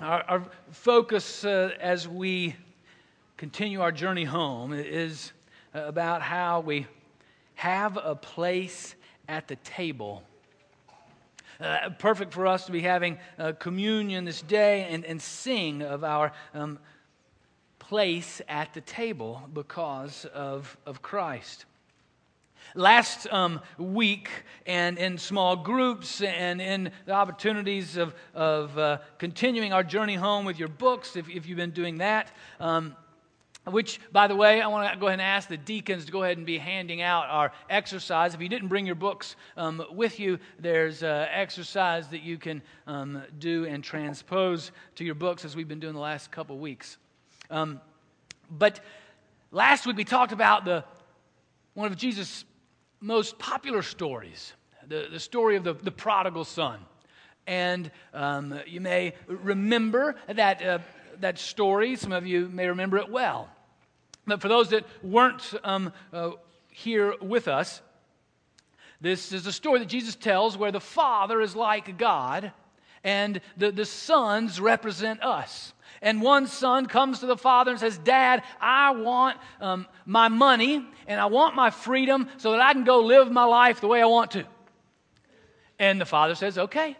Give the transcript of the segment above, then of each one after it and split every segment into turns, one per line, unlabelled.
Our, our focus uh, as we continue our journey home is about how we have a place at the table. Uh, perfect for us to be having uh, communion this day and, and sing of our um, place at the table because of, of Christ. Last um, week, and in small groups, and in the opportunities of, of uh, continuing our journey home with your books, if, if you've been doing that, um, which, by the way, I want to go ahead and ask the deacons to go ahead and be handing out our exercise. If you didn't bring your books um, with you, there's uh, exercise that you can um, do and transpose to your books as we've been doing the last couple weeks. Um, but last week we talked about the one of Jesus' most popular stories, the, the story of the, the prodigal son. And um, you may remember that, uh, that story. Some of you may remember it well. But for those that weren't um, uh, here with us, this is a story that Jesus tells where the Father is like God and the, the sons represent us. And one son comes to the father and says, Dad, I want um, my money and I want my freedom so that I can go live my life the way I want to. And the father says, Okay.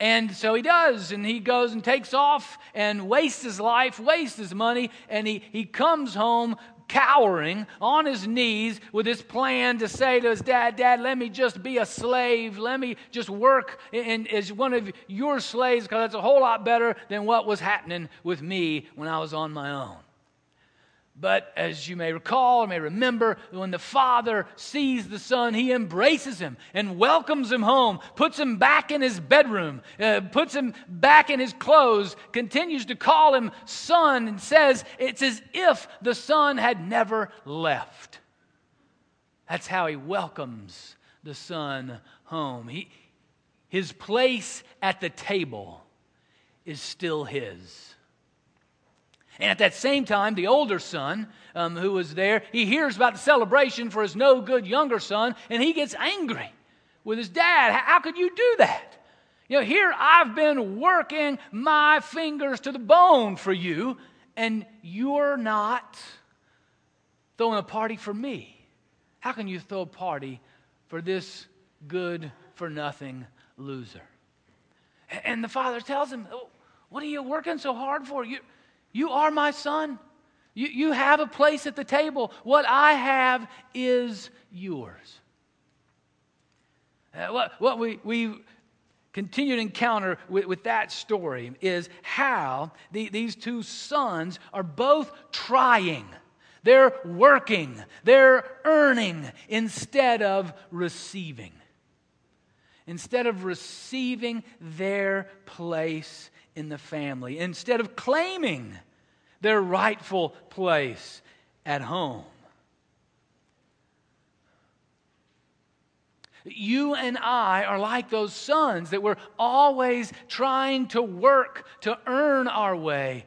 And so he does, and he goes and takes off and wastes his life, wastes his money, and he, he comes home cowering on his knees with his plan to say to his dad, Dad, let me just be a slave. Let me just work in, as one of your slaves because that's a whole lot better than what was happening with me when I was on my own. But as you may recall or may remember, when the father sees the son, he embraces him and welcomes him home, puts him back in his bedroom, uh, puts him back in his clothes, continues to call him son, and says it's as if the son had never left. That's how he welcomes the son home. He, his place at the table is still his. And at that same time, the older son um, who was there, he hears about the celebration for his no good younger son, and he gets angry with his dad. How could you do that? You know, here I've been working my fingers to the bone for you, and you're not throwing a party for me. How can you throw a party for this good for nothing loser? And the father tells him, oh, What are you working so hard for? You, you are my son. You, you have a place at the table. What I have is yours. Uh, what, what we, we continue to encounter with, with that story is how the, these two sons are both trying. They're working, they're earning instead of receiving. Instead of receiving their place in the family instead of claiming their rightful place at home. You and I are like those sons that we're always trying to work to earn our way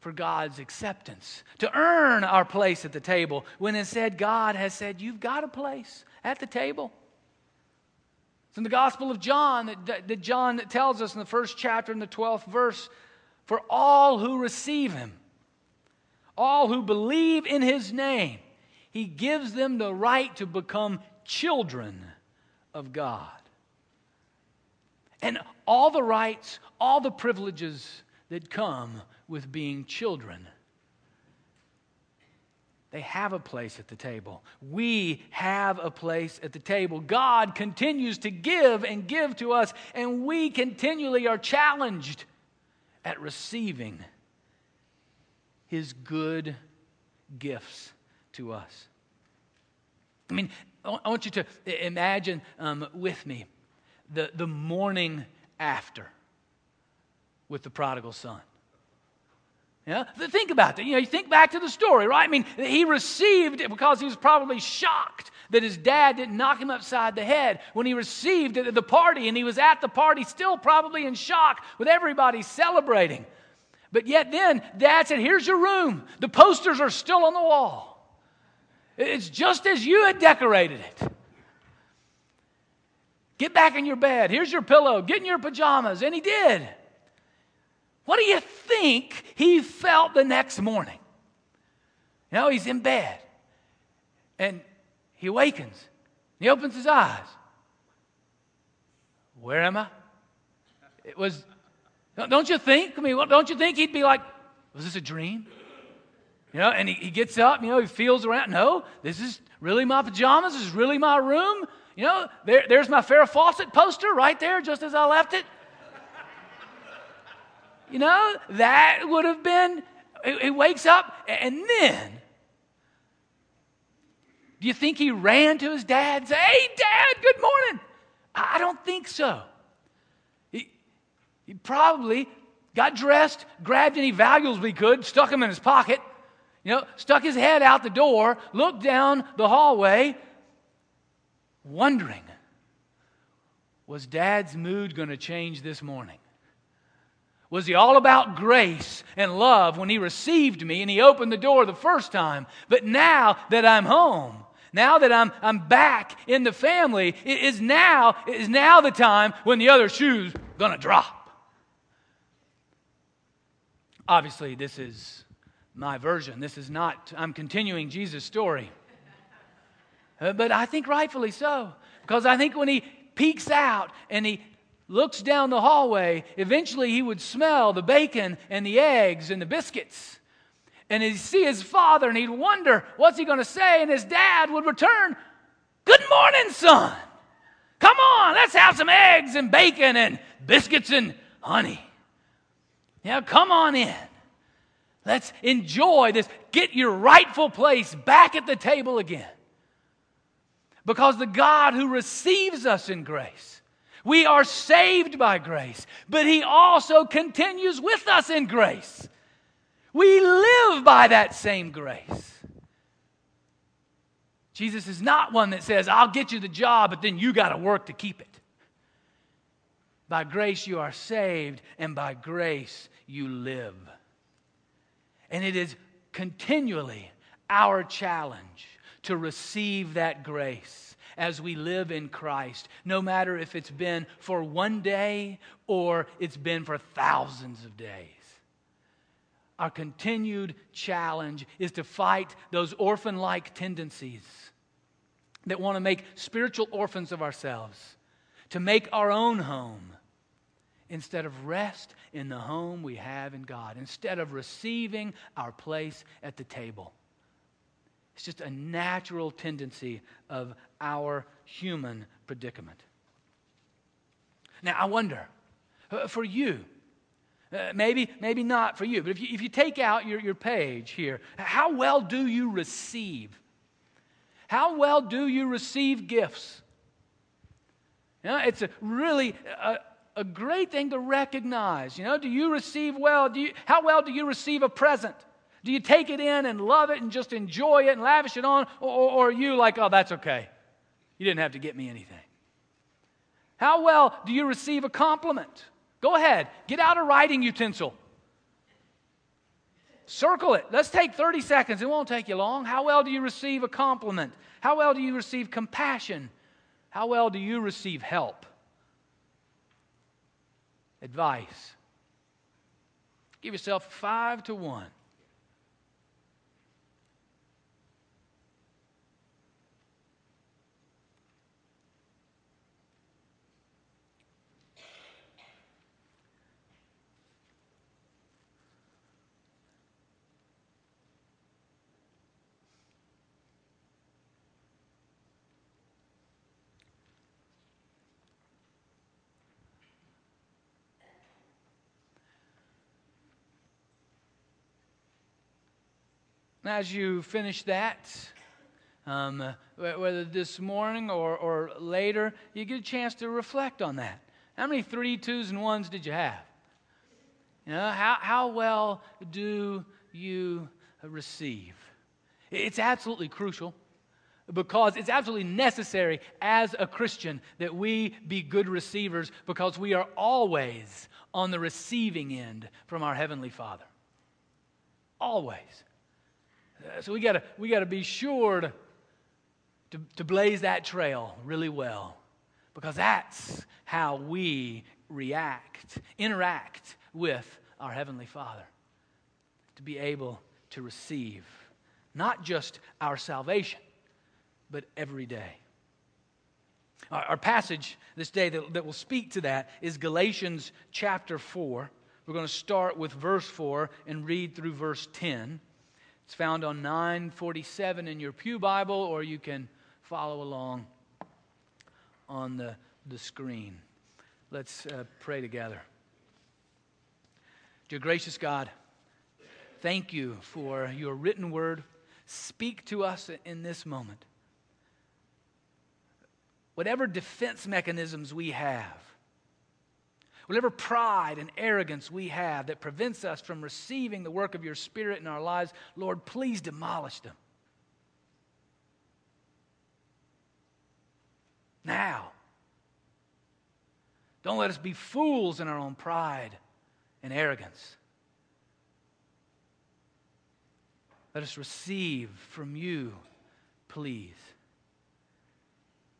for God's acceptance, to earn our place at the table, when instead God has said, You've got a place at the table. It's in the Gospel of John that, that, that John tells us in the first chapter, in the 12th verse, for all who receive him, all who believe in his name, he gives them the right to become children of God. And all the rights, all the privileges that come with being children they have a place at the table. We have a place at the table. God continues to give and give to us, and we continually are challenged at receiving His good gifts to us. I mean, I want you to imagine um, with me the, the morning after with the prodigal son. Yeah? Think about that. You know, you think back to the story, right? I mean, he received it because he was probably shocked that his dad didn't knock him upside the head when he received it at the party, and he was at the party still probably in shock with everybody celebrating. But yet then, dad said, Here's your room. The posters are still on the wall. It's just as you had decorated it. Get back in your bed. Here's your pillow. Get in your pajamas. And he did. What do you think he felt the next morning? You know, he's in bed. And he awakens. He opens his eyes. Where am I? It was, don't you think? I mean, don't you think he'd be like, was this a dream? You know, and he, he gets up, you know, he feels around. No, this is really my pajamas. This is really my room. You know, there, there's my Farrah Fawcett poster right there, just as I left it. You know, that would have been, he, he wakes up, and then, do you think he ran to his dad and said, Hey, dad, good morning? I don't think so. He, he probably got dressed, grabbed any valuables we could, stuck them in his pocket, you know, stuck his head out the door, looked down the hallway, wondering, was dad's mood going to change this morning? Was he all about grace and love when he received me and he opened the door the first time? But now that I'm home, now that I'm, I'm back in the family, it is now, it is now the time when the other shoe's gonna drop. Obviously, this is my version. This is not, I'm continuing Jesus' story. Uh, but I think rightfully so. Because I think when he peeks out and he looks down the hallway, eventually he would smell the bacon and the eggs and the biscuits. And he'd see his father and he'd wonder, what's he going to say? And his dad would return, Good morning, son. Come on, let's have some eggs and bacon and biscuits and honey. Yeah, come on in. Let's enjoy this. Get your rightful place back at the table again. Because the God who receives us in grace, we are saved by grace, but He also continues with us in grace. We live by that same grace. Jesus is not one that says, I'll get you the job, but then you got to work to keep it. By grace you are saved, and by grace you live. And it is continually our challenge to receive that grace as we live in Christ, no matter if it's been for one day or it's been for thousands of days. Our continued challenge is to fight those orphan like tendencies that want to make spiritual orphans of ourselves, to make our own home instead of rest in the home we have in God, instead of receiving our place at the table. It's just a natural tendency of our human predicament. Now, I wonder, uh, for you, uh, maybe, maybe not for you, but if you, if you take out your, your page here, how well do you receive? How well do you receive gifts? You know, it's a really a, a great thing to recognize. You know, do you receive well? Do you, how well do you receive a present? Do you take it in and love it and just enjoy it and lavish it on? Or, or are you like, oh, that's okay? You didn't have to get me anything. How well do you receive a compliment? Go ahead, get out a writing utensil. Circle it. Let's take 30 seconds. It won't take you long. How well do you receive a compliment? How well do you receive compassion? How well do you receive help? Advice. Give yourself five to one. As you finish that, um, whether this morning or, or later, you get a chance to reflect on that. How many three, twos, and ones did you have? You know, how, how well do you receive? It's absolutely crucial because it's absolutely necessary as a Christian that we be good receivers because we are always on the receiving end from our Heavenly Father. Always. Uh, so we got we gotta be sure to, to, to blaze that trail really well Because that's how we react, interact with our Heavenly Father. To be able to receive not just our salvation, but every day. Our, our passage this day that, that will speak to that is Galatians chapter 4. We're going to start with verse 4 and read through verse 10. It's found on 947 in your Pew Bible, or you can follow along on the, the screen. Let's uh, pray together. Dear gracious God, thank you for your written word. Speak to us in this moment. Whatever defense mechanisms we have, whatever pride and arrogance we have that prevents us from receiving the work of your Spirit in our lives, Lord, please demolish them. Now. Don't let us be fools in our own pride and arrogance. Let us receive from you, please.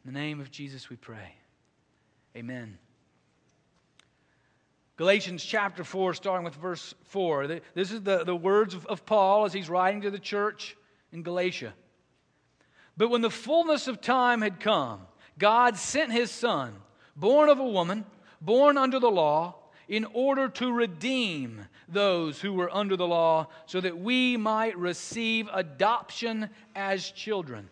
In the name of Jesus we pray. Amen. Galatians chapter 4, starting with verse 4. This is the, the words of, of Paul as he's writing to the church in Galatia. But when the fullness of time had come, God sent his son, born of a woman, born under the law, in order to redeem those who were under the law, so that we might receive adoption as children.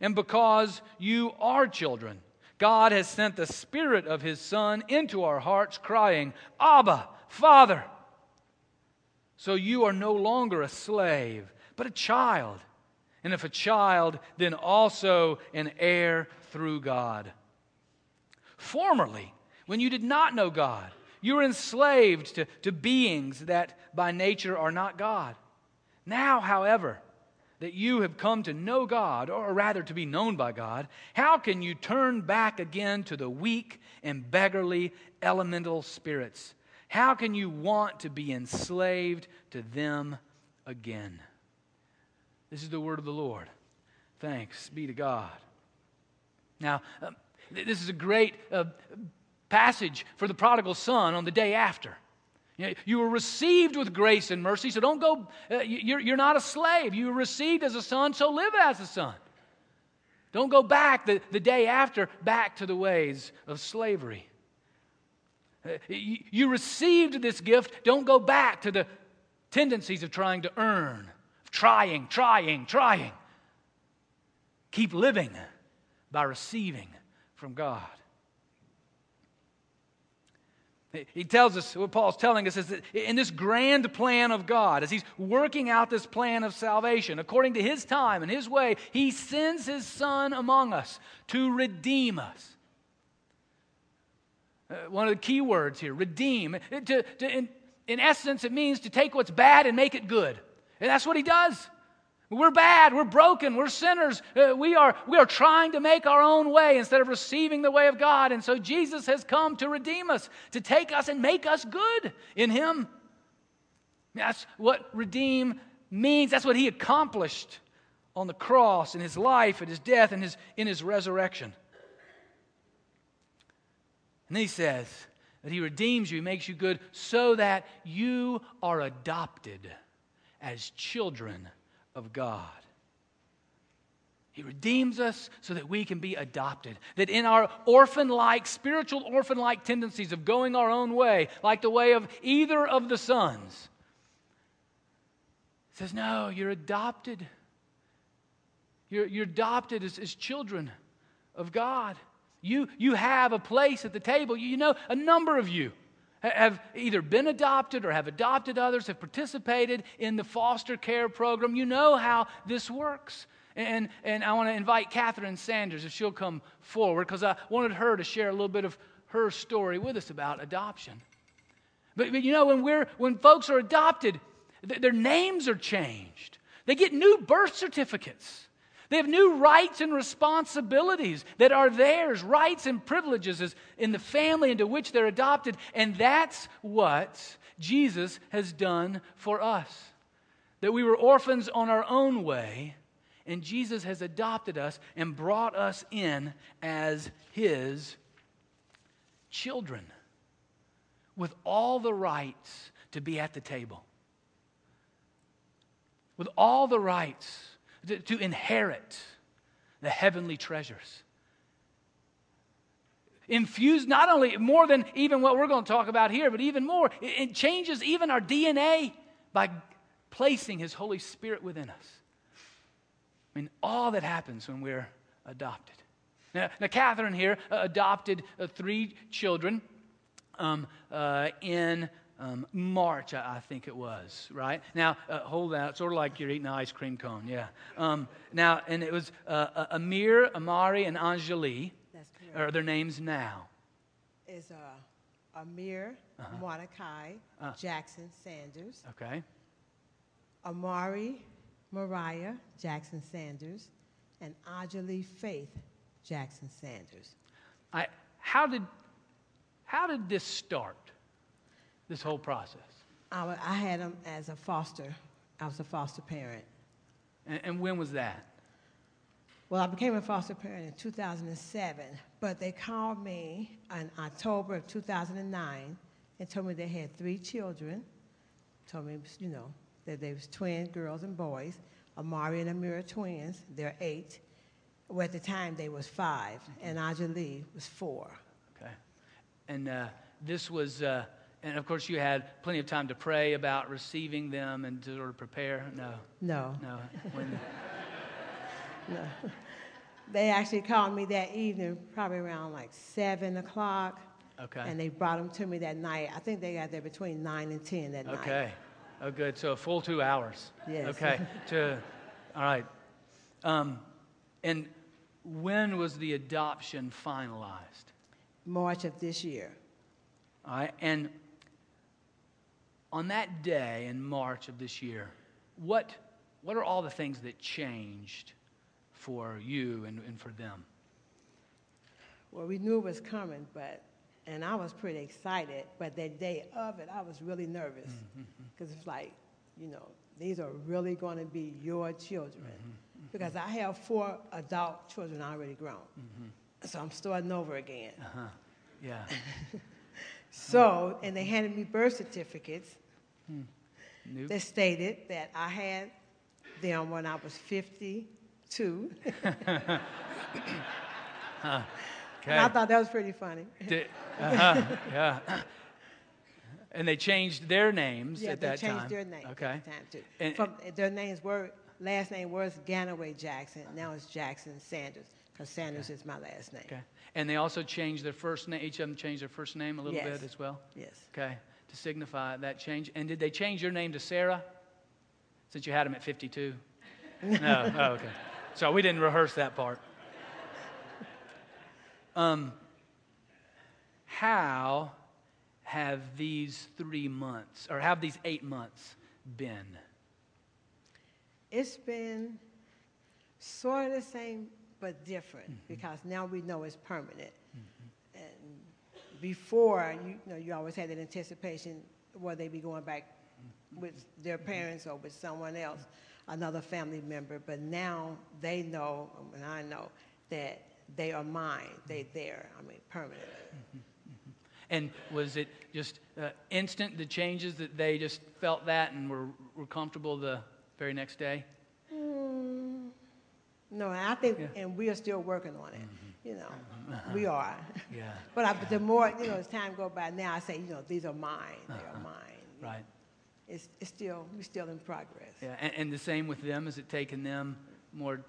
And because you are children, God has sent the Spirit of His Son into our hearts, crying, Abba, Father. So you are no longer a slave, but a child. And if a child, then also an heir through God. Formerly, when you did not know God, you were enslaved to, to beings that by nature are not God. Now, however, that you have come to know God, or rather to be known by God, how can you turn back again to the weak and beggarly elemental spirits? How can you want to be enslaved to them again? This is the word of the Lord. Thanks be to God. Now, uh, this is a great uh, passage for the prodigal son on the day after. You were received with grace and mercy, so don't go, uh, you're, you're not a slave. You were received as a son, so live as a son. Don't go back the, the day after, back to the ways of slavery. Uh, you, received this gift, don't go back to the tendencies of trying to earn, trying, trying, trying. Keep living by receiving from God. He tells us, what Paul's telling us is that in this grand plan of God, as he's working out this plan of salvation, according to his time and his way, he sends his son among us to redeem us. Uh, one of the key words here, redeem. To, to, in, in essence, it means to take what's bad and make it good. And that's what he does. We're bad. We're broken. We're sinners. Uh, we, are, we are trying to make our own way instead of receiving the way of God. And so Jesus has come to redeem us, to take us and make us good in Him. That's what redeem means. That's what He accomplished on the cross in His life, in His death, and his, in His resurrection. And He says that He redeems you, He makes you good, so that you are adopted as children of God. He redeems us so that we can be adopted. That in our orphan like, spiritual orphan like tendencies of going our own way, like the way of either of the sons, says, No, you're adopted. You're, you're adopted as, as children of God. You, you have a place at the table. You, you know, a number of you have either been adopted or have adopted others, have participated in the foster care program. You know how this works. And, and I want to invite Catherine Sanders if she'll come forward because I wanted her to share a little bit of her story with us about adoption. But, but you know, when, we're, when folks are adopted, th- their names are changed, they get new birth certificates. They have new rights and responsibilities that are theirs, rights and privileges in the family into which they're adopted. And that's what Jesus has done for us. That we were orphans on our own way, And Jesus has adopted us and brought us in as his children with all the rights to be at the table, with all the rights to, to inherit the heavenly treasures. Infused not only more than even what we're going to talk about here, but even more. It, it changes even our DNA by placing His Holy Spirit within us. I mean, all that happens when we're adopted. Now, now Catherine here uh, adopted uh, three children um, uh, in um, March, I, I, think it was, right? Now, uh, hold that. Sort of like you're eating an ice cream cone, yeah. Um, now, and it was uh, uh Amir, Amari, and Anjali. That's correct. Are their names now?
Is uh, Amir, uh-huh. Mordecai, uh. Jackson Sanders.
Okay.
Amari, Mariah Jackson Sanders, and Anjali Faith Jackson Sanders.
I, how, did, how did this start, this whole process?
I, I had them as a foster. I was a foster parent.
And, and when was that?
Well, I became a foster parent in 2007, but they called me in October of 2009 and told me they had three children. Told me, you know, that they was twin girls and boys. Amari and Amira twins. They're eight. Well, at the time, they was five, and Anjali was four.
Okay. And uh, this was, uh, and of course, you had plenty of time to pray about receiving them and to sort of prepare. No.
No.
No. When...
no. They actually called me that evening, probably around like seven o'clock.
Okay.
And they brought them to me that night. I think they got there between nine and ten that
okay.
night.
Okay. Oh, good. So a full two hours.
Yes.
Okay. to, all right. Um, and when was the adoption finalized?
March of this year.
All right. And on that day in March of this year, what, what are all the things that changed for you and, and for them?
Well, we knew it was coming, but and I was pretty excited. But that day of it, I was really nervous because mm-hmm. it's like, you know, these are really going to be your children. Mm-hmm. Because I have four adult children already grown, mm-hmm. so I'm starting over again.
Uh-huh. Yeah.
so, and they handed me birth certificates hmm. nope. that stated that I had them when I was 52. huh. Okay. And I thought that was pretty funny. Did, uh-huh,
yeah. And they changed their names
yeah,
at that
time.
Yeah,
they changed their names
okay.
at the time too. And, From, their names were last name was Ganaway Jackson. Now it's Jackson Sanders because Sanders okay. is my last name.
Okay. And they also changed their first name. Each of them changed their first name a little
yes.
bit as well.
Yes.
Okay. To signify that change. And did they change your name to Sarah? Since you had them at 52. no. Oh, okay. So we didn't rehearse that part. Um, how have these three months, or have these eight months been?
It's been sort of the same, but different mm-hmm. because now we know it's permanent. Mm-hmm. And before, you, you, know, you always had that anticipation whether they be going back mm-hmm. with their parents or with someone else, another family member. But now they know, and I know, that they are mine. They there. I mean, permanent. Mm-hmm,
mm-hmm. And was it just uh, instant, the changes that they just felt that and were, were comfortable the very next day?
No, I think, yeah. and we are still working on it. Mm-hmm. You know, uh-huh. we are.
Yeah.
but I, the more, you know, as time goes by now, I say, you know, these are mine. They uh-huh. are mine.
Right.
It's, it's still, we're still in progress.
Yeah, and, and the same with them. Has it taken them more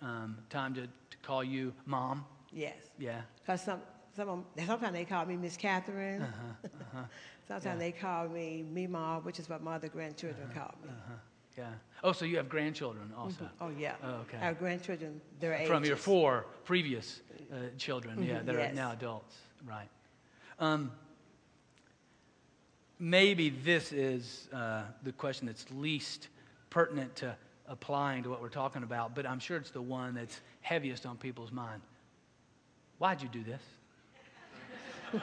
um, time to, to call you mom?
Yes.
Yeah.
Because some, some of them, sometimes they call me Miss Catherine. Uh-huh, uh-huh. sometimes yeah. they call me Mima, which is what my other grandchildren uh-huh, call me.
Yeah. Oh, so you have grandchildren also? Mm-hmm.
Oh, yeah.
Oh, okay.
Our grandchildren, their
From your four previous uh, children, yeah, that yes. are now adults. Right. Um, maybe this is uh, the question that's least pertinent to applying to what we're talking about, but I'm sure it's the one that's heaviest on people's mind. Why'd you do this?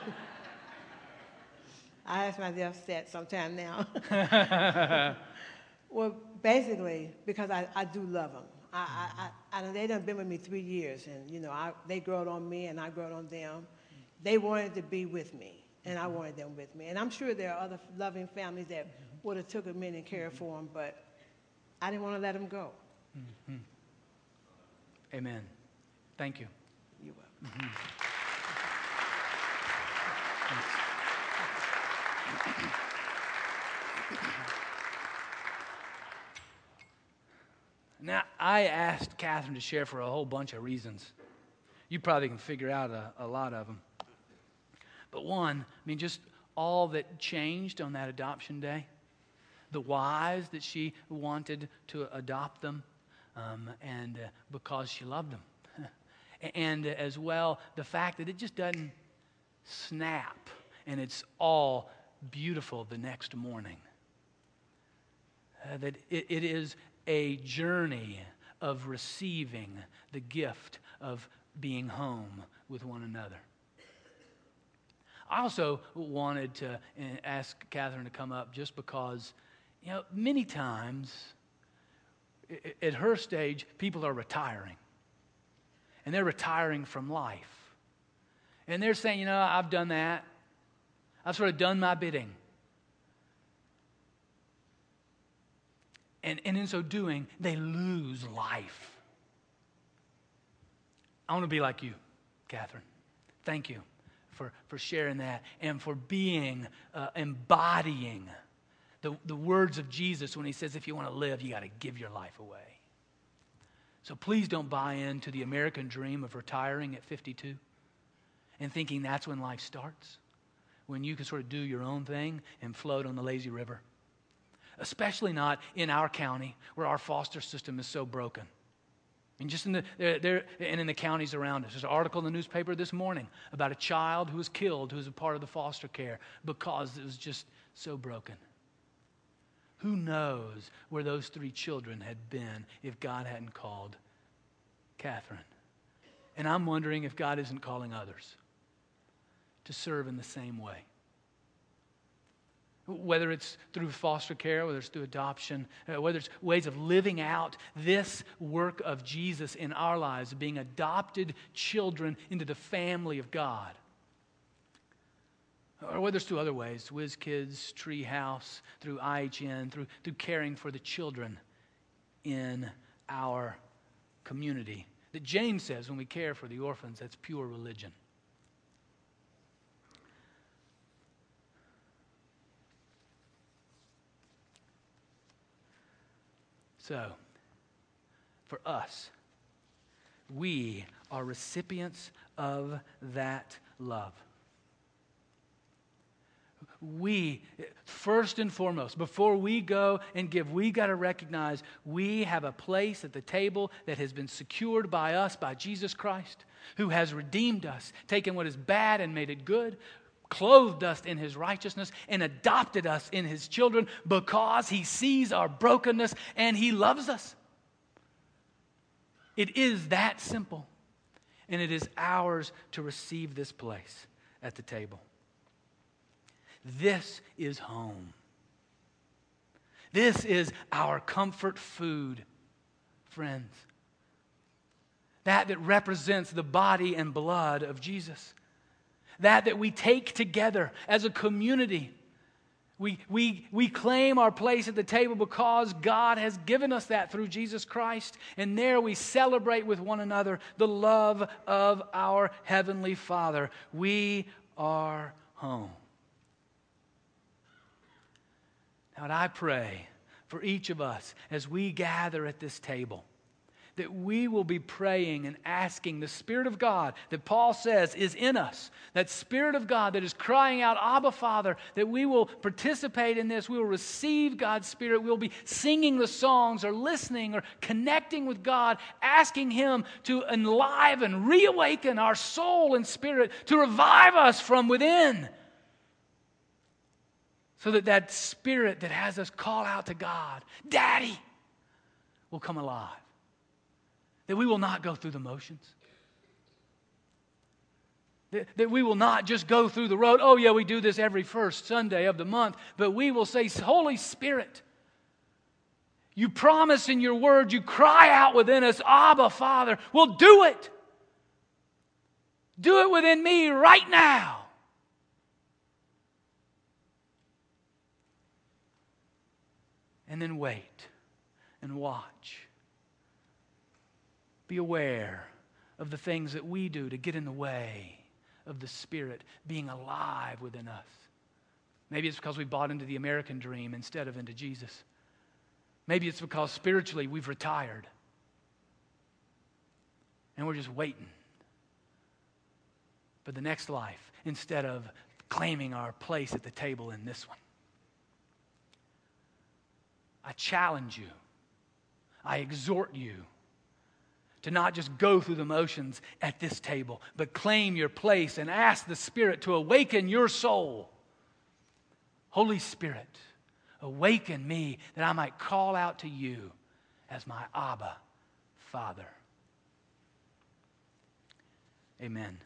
I ask myself that sometime now. well, basically, because I, I do love them. I, I, mm-hmm. I, I, they done been with me three years, and you know, I, they growed on me, and I growed on them. Mm-hmm. They wanted to be with me, and I mm-hmm. wanted them with me. And I'm sure there are other loving families that would have took them in and cared for them, but I didn't want to let them go.
Mm-hmm. Amen. Thank you.
You're welcome.
Now, I asked Catherine to share for a whole bunch of reasons. You probably can figure out a, a lot of them. But one, I mean, just all that changed on that adoption day the whys that she wanted to adopt them, um, and uh, because she loved them. and uh, as well, the fact that it just doesn't snap and it's all beautiful the next morning. Uh, that it, it is a journey of receiving the gift of being home with one another. I also wanted to uh, ask Catherine to come up just because, you know, many times at her stage, people are retiring. And they're retiring from life. And they're saying, you know, I've done that. I've sort of done my bidding. And, and in so doing, they lose life. I want to be like you, Catherine. Thank you for, for sharing that and for being, uh, embodying the, the words of Jesus when he says, if you want to live, you got to give your life away. So please don't buy into the American dream of retiring at 52 and thinking that's when life starts, when you can sort of do your own thing and float on the lazy river especially not in our county where our foster system is so broken. And just in the, there, and in the counties around us. There's an article in the newspaper this morning about a child who was killed who was a part of the foster care because it was just so broken. Who knows where those three children had been if God hadn't called Catherine? And I'm wondering if God isn't calling others to serve in the same way whether it's through foster care, whether it's through adoption, uh, whether it's ways of living out this work of Jesus in our lives, being adopted children into the family of God. Or whether it's through other ways, Whiz Kids, Treehouse, through IHN, through, through caring for the children in our community. That James says when we care for the orphans, that's pure religion. So, for us, we are recipients of that love. We, first and foremost, before we go and give, we got to recognize we have a place at the table that has been secured by us, by Jesus Christ, who has redeemed us, taken what is bad and made it good, clothed us in his righteousness, and adopted us in his children because he sees our brokenness and he loves us. It is that simple. And it is ours to receive this place at the table. This is home. This is our comfort food, friends. That that represents the body and blood of Jesus that that we take together as a community. We, we, we claim our place at the table because God has given us that through Jesus Christ. And there we celebrate with one another the love of our Heavenly Father. We are home. Now, I pray for each of us as we gather at this table that we will be praying and asking the Spirit of God that Paul says is in us, that Spirit of God that is crying out, Abba, Father, that we will participate in this. We will receive God's Spirit. We'll be singing the songs or listening or connecting with God, asking Him to enliven, reawaken our soul and spirit, to revive us from within. So that that spirit that has us call out to God, Daddy, will come alive that we will not go through the motions. That, that we will not just go through the road, oh, yeah, we do this every first Sunday of the month, but we will say, Holy Spirit, You promise in your word, you cry out within us, Abba, Father. Well, do it. Do it within me right now. And then wait and watch. Be aware of the things that we do to get in the way of the Spirit being alive within us. Maybe it's because we bought into the American dream instead of into Jesus. Maybe it's because spiritually we've retired and we're just waiting for the next life instead of claiming our place at the table in this one. I challenge you, I exhort you to not just go through the motions at this table, but claim your place and ask the Spirit to awaken your soul. Holy Spirit, awaken me that I might call out to you as my Abba, Father. Amen.